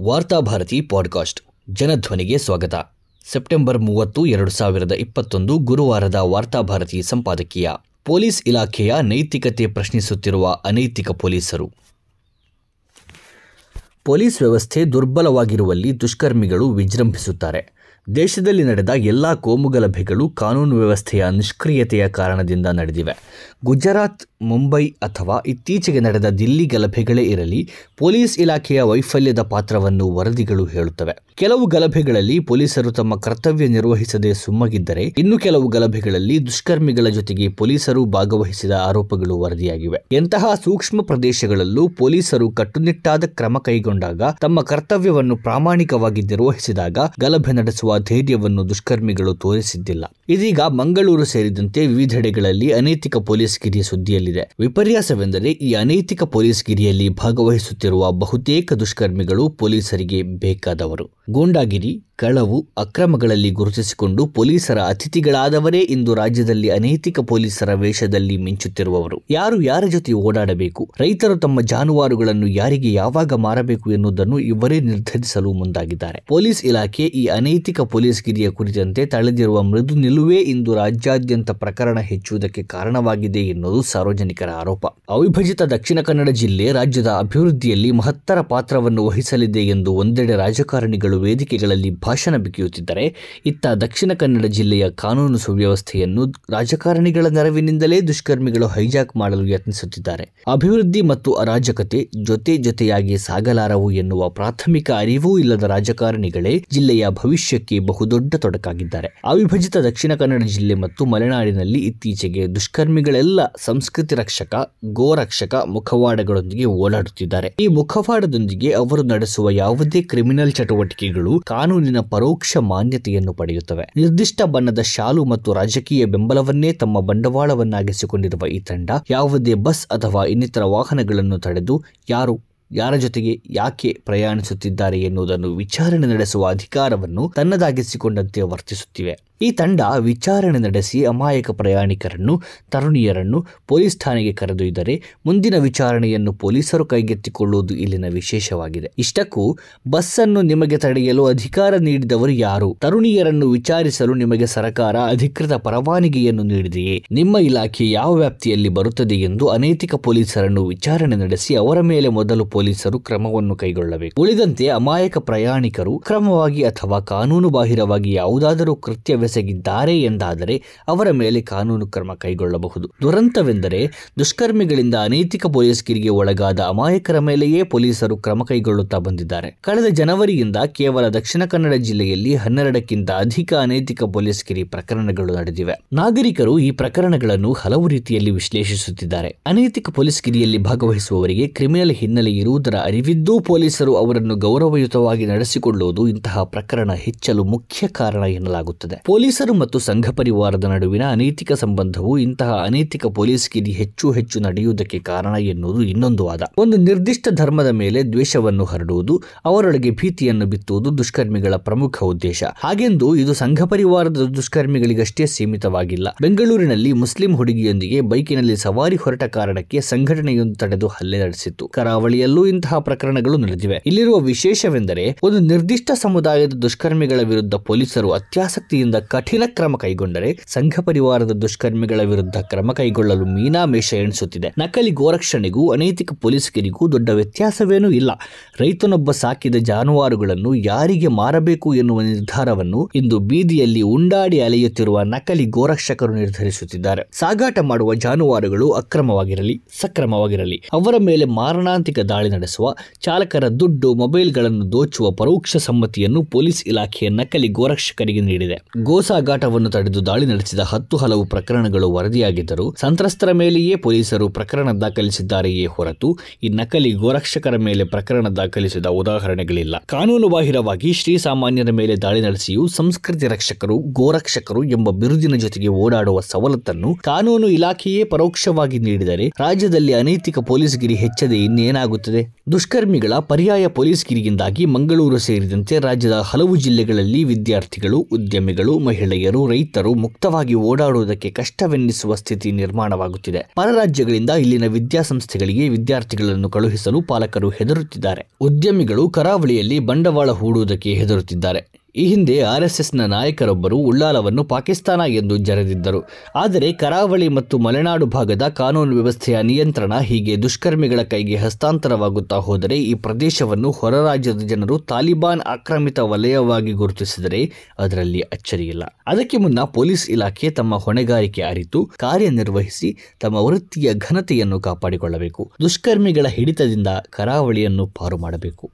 Varthabharati podcast ಜನಧ್ವನಿಗೆ ಸ್ವಾಗತ. September ಮೂವತ್ತು, ಎರಡು ಸಾವಿರದ ಇಪ್ಪತ್ತೊಂದು ಗುರುವಾರದ ವಾರ್ತಾಭಾರತಿ ಸಂಪಾದಕೀಯ ಪೊಲೀಸ್ ಇಲಾಖೆಯ ನೈತಿಕತೆ ಪ್ರಶ್ನಿಸುತ್ತಿರುವ ಅನೈತಿಕ ಪೊಲೀಸರು. ಪೊಲೀಸ್ ವ್ಯವಸ್ಥೆ ದುರ್ಬಲವಾಗಿರುವಲ್ಲಿ ದುಷ್ಕರ್ಮಿಗಳು ವಿಜೃಂಭಿಸುತ್ತಾರೆ. ದೇಶದಲ್ಲಿ ನಡೆದ ಎಲ್ಲ ಕೋಮುಗಲಭೆಗಳು ಕಾನೂನು ವ್ಯವಸ್ಥೆಯ ನಿಷ್ಕ್ರಿಯತೆಯ ಕಾರಣದಿಂದ ನಡೆದಿವೆ. ಗುಜರಾತ್, ಮುಂಬೈ ಅಥವಾ ಇತ್ತೀಚೆಗೆ ನಡೆದ ದಿಲ್ಲಿ ಗಲಭೆಗಳೇ ಇರಲಿ, ಪೊಲೀಸ್ ಇಲಾಖೆಯ ವೈಫಲ್ಯದ ಪಾತ್ರವನ್ನು ವರದಿಗಳು ಹೇಳುತ್ತವೆ. ಕೆಲವು ಗಲಭೆಗಳಲ್ಲಿ ಪೊಲೀಸರು ತಮ್ಮ ಕರ್ತವ್ಯ ನಿರ್ವಹಿಸದೆ ಸುಮ್ಮಗಿದ್ದರೆ, ಇನ್ನು ಕೆಲವು ಗಲಭೆಗಳಲ್ಲಿ ದುಷ್ಕರ್ಮಿಗಳ ಜೊತೆಗೆ ಪೊಲೀಸರು ಭಾಗವಹಿಸಿದ ಆರೋಪಗಳು ವರದಿಯಾಗಿವೆ. ಎಂತಹ ಸೂಕ್ಷ್ಮ ಪ್ರದೇಶಗಳಲ್ಲೂ ಪೊಲೀಸರು ಕಟ್ಟುನಿಟ್ಟಾದ ಕ್ರಮ ಕೈಗೊಂಡಾಗ, ತಮ್ಮ ಕರ್ತವ್ಯವನ್ನು ಪ್ರಾಮಾಣಿಕವಾಗಿ ನಿರ್ವಹಿಸಿದಾಗ ಗಲಭೆ ನಡೆಸುವ ಧೈರ್ಯವನ್ನು ದುಷ್ಕರ್ಮಿಗಳು ತೋರಿಸಿದ್ದಿಲ್ಲ. ಇದೀಗ ಮಂಗಳೂರು ಸೇರಿದಂತೆ ವಿವಿಧೆಡೆಗಳಲ್ಲಿ ಅನೈತಿಕ ಪೊಲೀಸ್ ಗಿರಿಯ ಸುದ್ದಿಯಲ್ಲಿದೆ. ವಿಪರ್ಯಾಸವೆಂದರೆ ಈ ಅನೈತಿಕ ಪೊಲೀಸ್ ಗಿರಿಯಲ್ಲಿ ಭಾಗವಹಿಸುತ್ತಿರುವ ಬಹುತೇಕ ದುಷ್ಕರ್ಮಿಗಳು ಪೊಲೀಸರಿಗೆ ಬೇಕಾದವರು. ಗೂಂಡಾಗಿರಿ ಕಳವು ಅಕ್ರಮಗಳಲ್ಲಿ ಗುರುತಿಸಿಕೊಂಡು ಪೊಲೀಸರ ಅತಿಥಿಗಳಾದವರೇ ಇಂದು ರಾಜ್ಯದಲ್ಲಿ ಅನೈತಿಕ ಪೊಲೀಸರ ವೇಷದಲ್ಲಿ ಮಿಂಚುತ್ತಿರುವವರು. ಯಾರು ಯಾರ ಜೊತೆ ಓಡಾಡಬೇಕು? ರೈತರು ತಮ್ಮ ಜಾನುವಾರುಗಳನ್ನು ಯಾರಿಗೆ ಯಾವಾಗ ಮಾರಬೇಕು ಎನ್ನುವುದನ್ನು ಇವರೇ ನಿರ್ಧರಿಸಲು ಮುಂದಾಗಿದ್ದಾರೆ. ಪೊಲೀಸ್ ಇಲಾಖೆ ಈ ಅನೈತಿಕ ಪೊಲೀಸ್ ಗಿರಿಯ ಕುರಿತಂತೆ ತಳೆದಿರುವ ಮೃದು ನಿಲುವೇ ಇಂದು ರಾಜ್ಯಾದ್ಯಂತ ಪ್ರಕರಣ ಹೆಚ್ಚುವುದಕ್ಕೆ ಕಾರಣವಾಗಿದೆ ಎನ್ನುವುದು ಸಾರ್ವಜನಿಕರ ಆರೋಪ. ಅವಿಭಜಿತ ದಕ್ಷಿಣ ಕನ್ನಡ ಜಿಲ್ಲೆ ರಾಜ್ಯದ ಅಭಿವೃದ್ಧಿಯಲ್ಲಿ ಮಹತ್ತರ ಪಾತ್ರವನ್ನು ವಹಿಸಲಿದೆ ಎಂದು ಒಂದೆಡೆ ರಾಜಕಾರಣಿಗಳು ವೇದಿಕೆಗಳಲ್ಲಿ ಭಾಷಣ ಬಿಗಿಯುತ್ತಿದ್ದರೆ, ಇತ್ತ ದಕ್ಷಿಣ ಕನ್ನಡ ಜಿಲ್ಲೆಯ ಕಾನೂನು ಸುವ್ಯವಸ್ಥೆಯನ್ನು ರಾಜಕಾರಣಿಗಳ ನೆರವಿನಿಂದಲೇ ದುಷ್ಕರ್ಮಿಗಳು ಹೈಜಾಕ್ ಮಾಡಲು ಯತ್ನಿಸುತ್ತಿದ್ದಾರೆ. ಅಭಿವೃದ್ಧಿ ಮತ್ತು ಅರಾಜಕತೆ ಜೊತೆ ಜೊತೆಯಾಗಿ ಸಾಗಲಾರವು ಎನ್ನುವ ಪ್ರಾಥಮಿಕ ಅರಿವೂ ಇಲ್ಲದ ರಾಜಕಾರಣಿಗಳೇ ಜಿಲ್ಲೆಯ ಭವಿಷ್ಯಕ್ಕೆ ಬಹುದೊಡ್ಡ ತೊಡಕಾಗಿದ್ದಾರೆ. ಅವಿಭಜಿತ ದಕ್ಷಿಣ ಕನ್ನಡ ಜಿಲ್ಲೆ ಮತ್ತು ಮಲೆನಾಡಿನಲ್ಲಿ ಇತ್ತೀಚೆಗೆ ದುಷ್ಕರ್ಮಿಗಳೆಲ್ಲ ಸಂಸ್ಕೃತಿ ರಕ್ಷಕ, ಗೋರಕ್ಷಕ ಮುಖವಾಡಗಳೊಂದಿಗೆ ಓಡಾಡುತ್ತಿದ್ದಾರೆ ಈ ಮುಖವಾಡದೊಂದಿಗೆ ಅವರು ನಡೆಸುವ ಯಾವುದೇ ಕ್ರಿಮಿನಲ್ ಚಟುವಟಿಕೆಗಳು ಕಾನೂನಿನ ಪರೋಕ್ಷ ಮಾನ್ಯತೆಯನ್ನು ಪಡೆಯುತ್ತವೆ. ನಿರ್ದಿಷ್ಟ ಬಣ್ಣದ ಶಾಲು ಮತ್ತು ರಾಜಕೀಯ ಬೆಂಬಲವನ್ನೇ ತಮ್ಮ ಬಂಡವಾಳವನ್ನಾಗಿಸಿಕೊಂಡಿರುವ ಈ ತಂಡ ಯಾವುದೇ ಬಸ್ ಅಥವಾ ಇನ್ನಿತರ ವಾಹನಗಳನ್ನು ತಡೆದು ಯಾರು, ಯಾರ ಜೊತೆಗೆ ಯಾಕೆ ಪ್ರಯಾಣಿಸುತ್ತಿದ್ದಾರೆ ಎನ್ನುವುದನ್ನು ವಿಚಾರಣೆ ನಡೆಸುವ ಅಧಿಕಾರವನ್ನು ತನ್ನದಾಗಿಸಿಕೊಂಡಂತೆ ವರ್ತಿಸುತ್ತಿವೆ. ಈ ತಂಡ ವಿಚಾರಣೆ ನಡೆಸಿ ಅಮಾಯಕ ಪ್ರಯಾಣಿಕರನ್ನು, ತರುಣಿಯರನ್ನು ಪೊಲೀಸ್ ಠಾಣೆಗೆ ಕರೆದೊಯ್ದರೆ ಮುಂದಿನ ವಿಚಾರಣೆಯನ್ನು ಪೊಲೀಸರು ಕೈಗೆತ್ತಿಕೊಳ್ಳುವುದು ಇಲ್ಲಿನ ವಿಶೇಷವಾಗಿದೆ. ಇಷ್ಟಕ್ಕೂ ಬಸ್ಸನ್ನು ನಿಮಗೆ ತಡೆಯಲು ಅಧಿಕಾರ ನೀಡಿದವರು ಯಾರು? ತರುಣಿಯರನ್ನು ವಿಚಾರಿಸಲು ನಿಮಗೆ ಸರ್ಕಾರ ಅಧಿಕೃತ ಪರವಾನಗಿಯನ್ನು ನೀಡಿದೆಯೇ? ನಿಮ್ಮ ಇಲಾಖೆ ಯಾವ ವ್ಯಾಪ್ತಿಯಲ್ಲಿ ಬರುತ್ತದೆ ಎಂದು ಅನೈತಿಕ ಪೊಲೀಸರನ್ನು ವಿಚಾರಣೆ ನಡೆಸಿ ಅವರ ಮೇಲೆ ಮೊದಲು ಪೊಲೀಸರು ಕ್ರಮವನ್ನು ಕೈಗೊಳ್ಳಬೇಕು. ಉಳಿದಂತೆ ಅಮಾಯಕ ಪ್ರಯಾಣಿಕರು ಕ್ರಮವಾಗಿ ಅಥವಾ ಕಾನೂನು ಬಾಹಿರವಾಗಿ ಯಾವುದಾದರೂ ಕೃತ್ಯವೆಸಗಿದ್ದಾರೆ ಎಂದಾದರೆ ಅವರ ಮೇಲೆ ಕಾನೂನು ಕ್ರಮ ಕೈಗೊಳ್ಳಬಹುದು. ದುರಂತವೆಂದರೆ ದುಷ್ಕರ್ಮಿಗಳಿಂದ ಅನೈತಿಕ ಪೊಲೀಸ್ ಗಿರಿಗೆ ಒಳಗಾದ ಅಮಾಯಕರ ಮೇಲೆಯೇ ಪೊಲೀಸರು ಕ್ರಮ ಕೈಗೊಳ್ಳುತ್ತಾ ಬಂದಿದ್ದಾರೆ. ಕಳೆದ ಜನವರಿಯಿಂದ ಕೇವಲ ದಕ್ಷಿಣ ಕನ್ನಡ ಜಿಲ್ಲೆಯಲ್ಲಿ ಹನ್ನೆರಡಕ್ಕಿಂತ ಅಧಿಕ ಅನೈತಿಕ ಪೊಲೀಸ್ ಗಿರಿ ಪ್ರಕರಣಗಳು ನಡೆದಿವೆ. ನಾಗರಿಕರು ಈ ಪ್ರಕರಣಗಳನ್ನು ಹಲವು ರೀತಿಯಲ್ಲಿ ವಿಶ್ಲೇಷಿಸುತ್ತಿದ್ದಾರೆ. ಅನೈತಿಕ ಪೊಲೀಸ್ ಗಿರಿಯಲ್ಲಿ ಭಾಗವಹಿಸುವವರಿಗೆ ಕ್ರಿಮಿನಲ್ ಹಿನ್ನೆಲೆ ಇರುವುದರ ಅರಿವಿದ್ದೂ ಪೊಲೀಸರು ಅವರನ್ನು ಗೌರವಯುತವಾಗಿ ನಡೆಸಿಕೊಳ್ಳುವುದು ಇಂತಹ ಪ್ರಕರಣ ಹೆಚ್ಚಲು ಮುಖ್ಯ ಕಾರಣ ಎನ್ನಲಾಗುತ್ತದೆ. ಪೊಲೀಸರು ಮತ್ತು ಸಂಘ ಪರಿವಾರದ ನಡುವಿನ ಅನೈತಿಕ ಸಂಬಂಧವು ಇಂತಹ ಅನೈತಿಕ ಪೊಲೀಸ್ ಕಿರಿ ಹೆಚ್ಚು ಹೆಚ್ಚು ನಡೆಯುವುದಕ್ಕೆ ಕಾರಣ ಎನ್ನುವುದು ಇನ್ನೊಂದು ವಾದ. ಒಂದು ನಿರ್ದಿಷ್ಟ ಧರ್ಮದ ಮೇಲೆ ದ್ವೇಷವನ್ನು ಹರಡುವುದು, ಅವರೊಳಗೆ ಭೀತಿಯನ್ನು ಬಿತ್ತುವುದು ದುಷ್ಕರ್ಮಿಗಳ ಪ್ರಮುಖ ಉದ್ದೇಶ. ಹಾಗೆಂದು ಇದು ಸಂಘ ಪರಿವಾರದ ದುಷ್ಕರ್ಮಿಗಳಿಗಷ್ಟೇ ಸೀಮಿತವಾಗಿಲ್ಲ. ಬೆಂಗಳೂರಿನಲ್ಲಿ ಮುಸ್ಲಿಂ ಹುಡುಗಿಯೊಂದಿಗೆ ಬೈಕಿನಲ್ಲಿ ಸವಾರಿ ಹೊರಟ ಕಾರಣಕ್ಕೆ ಸಂಘಟನೆಯೊಂದು ತಡೆದು ಹಲ್ಲೆ ನಡೆಸಿತ್ತು. ಕರಾವಳಿಯಲ್ಲೂ ಇಂತಹ ಪ್ರಕರಣಗಳು ನಡೆದಿವೆ. ಇಲ್ಲಿರುವ ವಿಶೇಷವೆಂದರೆ, ಒಂದು ನಿರ್ದಿಷ್ಟ ಸಮುದಾಯದ ದುಷ್ಕರ್ಮಿಗಳ ವಿರುದ್ಧ ಪೊಲೀಸರು ಅತ್ಯಾಸಕ್ತಿಯಿಂದ ಕಠಿಣ ಕ್ರಮ ಕೈಗೊಂಡರೆ ಸಂಘ ಪರಿವಾರದ ದುಷ್ಕರ್ಮಿಗಳ ವಿರುದ್ಧ ಕ್ರಮ ಕೈಗೊಳ್ಳಲು ಮೀನಾಮೇಷ ಎಣಿಸುತ್ತಿದೆ. ನಕಲಿ ಗೋರಕ್ಷಣೆಗೂ, ಅನೈತಿಕ ಪೊಲೀಸರಿಗೂ ದೊಡ್ಡ ವ್ಯತ್ಯಾಸವೇನೂ ಇಲ್ಲ. ರೈತನೊಬ್ಬ ಸಾಕಿದ ಜಾನುವಾರುಗಳನ್ನು ಯಾರಿಗೆ ಮಾರಬೇಕು ಎನ್ನುವ ನಿರ್ಧಾರವನ್ನು ಇಂದು ಬೀದಿಯಲ್ಲಿ ಉಂಡಾಡಿ ಅಲೆಯುತ್ತಿರುವ ನಕಲಿ ಗೋರಕ್ಷಕರು ನಿರ್ಧರಿಸುತ್ತಿದ್ದಾರೆ. ಸಾಗಾಟ ಮಾಡುವ ಜಾನುವಾರುಗಳು ಅಕ್ರಮವಾಗಿರಲಿ, ಸಕ್ರಮವಾಗಿರಲಿ, ಅವರ ಮೇಲೆ ಮಾರಣಾಂತಿಕ ದಾಳಿ ನಡೆಸುವ, ಚಾಲಕರ ದುಡ್ಡು, ಮೊಬೈಲ್ಗಳನ್ನು ದೋಚುವ ಪರೋಕ್ಷ ಸಮ್ಮತಿಯನ್ನು ಪೊಲೀಸ್ ಇಲಾಖೆಯ ನಕಲಿ ಗೋರಕ್ಷಕರಿಗೆ ನೀಡಿದೆ. ಗೋಸಾಗಾಟವನ್ನು ತಡೆದು ದಾಳಿ ನಡೆಸಿದ ಹತ್ತು ಹಲವು ಪ್ರಕರಣಗಳು ವರದಿಯಾಗಿದ್ದರೂ ಸಂತ್ರಸ್ತರ ಮೇಲೆಯೇ ಪೊಲೀಸರು ಪ್ರಕರಣ ದಾಖಲಿಸಿದ್ದಾರೆಯೇ ಹೊರತು ಈ ನಕಲಿ ಗೋರಕ್ಷಕರ ಮೇಲೆ ಪ್ರಕರಣ ದಾಖಲಿಸಿದ ಉದಾಹರಣೆಗಳಿಲ್ಲ. ಕಾನೂನು ಬಾಹಿರವಾಗಿ ಶ್ರೀಸಾಮಾನ್ಯರ ಮೇಲೆ ದಾಳಿ ನಡೆಸಿಯೂ ಸಂಸ್ಕೃತಿ ರಕ್ಷಕರು ಗೋರಕ್ಷಕರು ಎಂಬ ಬಿರುದಿನ ಜೊತೆಗೆ ಓಡಾಡುವ ಸವಲತ್ತನ್ನು ಕಾನೂನು ಇಲಾಖೆಯೇ ಪರೋಕ್ಷವಾಗಿ ನೀಡಿದರೆ ರಾಜ್ಯದಲ್ಲಿ ಅನೈತಿಕ ಪೊಲೀಸ್ಗಿರಿ ಹೆಚ್ಚದೆ ಇನ್ನೇನಾಗುತ್ತದೆ? ದುಷ್ಕರ್ಮಿಗಳ ಪರ್ಯಾಯ ಪೊಲೀಸ್ಗಿರಿಯಿಂದಾಗಿ ಮಂಗಳೂರು ಸೇರಿದಂತೆ ರಾಜ್ಯದ ಹಲವು ಜಿಲ್ಲೆಗಳಲ್ಲಿ ವಿದ್ಯಾರ್ಥಿಗಳು, ಉದ್ಯಮಿಗಳು ಮಹಿಳೆಯರು, ರೈತರು ಮುಕ್ತವಾಗಿ ಓಡಾಡುವುದಕ್ಕೆ ಕಷ್ಟವೆನ್ನಿಸುವ ಸ್ಥಿತಿ ನಿರ್ಮಾಣವಾಗುತ್ತಿದೆ. ಪರ ರಾಜ್ಯಗಳಿಂದ ಇಲ್ಲಿನ ವಿದ್ಯಾಸಂಸ್ಥೆಗಳಿಗೆ ವಿದ್ಯಾರ್ಥಿಗಳನ್ನು ಕಳುಹಿಸಲು ಪಾಲಕರು ಹೆದರುತ್ತಿದ್ದಾರೆ. ಉದ್ಯಮಿಗಳು ಕರಾವಳಿಯಲ್ಲಿ ಬಂಡವಾಳ ಹೂಡುವುದಕ್ಕೆ ಹೆದರುತ್ತಿದ್ದಾರೆ. ಈ ಹಿಂದೆ ಆರ್ಎಸ್ಎಸ್ನ ನಾಯಕರೊಬ್ಬರು ಉಳ್ಳಾಲವನ್ನು ಪಾಕಿಸ್ತಾನ ಎಂದು ಜರೆದಿದ್ದರು. ಆದರೆ ಕರಾವಳಿ ಮತ್ತು ಮಲೆನಾಡು ಭಾಗದ ಕಾನೂನು ವ್ಯವಸ್ಥೆಯ ನಿಯಂತ್ರಣ ಹೀಗೆ ದುಷ್ಕರ್ಮಿಗಳ ಕೈಗೆ ಹಸ್ತಾಂತರವಾಗುತ್ತಾ ಹೋದರೆ ಈ ಪ್ರದೇಶವನ್ನು ಹೊರ ರಾಜ್ಯದ ಜನರು ತಾಲಿಬಾನ್ ಆಕ್ರಮಿತ ವಲಯವಾಗಿ ಗುರುತಿಸಿದರೆ ಅದರಲ್ಲಿ ಅಚ್ಚರಿಯಿಲ್ಲ. ಅದಕ್ಕೆ ಮುನ್ನ ಪೊಲೀಸ್ ಇಲಾಖೆ ತಮ್ಮ ಹೊಣೆಗಾರಿಕೆ ಅರಿತು ಕಾರ್ಯನಿರ್ವಹಿಸಿ ತಮ್ಮ ವೃತ್ತಿಯ ಘನತೆಯನ್ನು ಕಾಪಾಡಿಕೊಳ್ಳಬೇಕು. ದುಷ್ಕರ್ಮಿಗಳ ಹಿಡಿತದಿಂದ ಕರಾವಳಿಯನ್ನು ಪಾರು ಮಾಡಬೇಕು.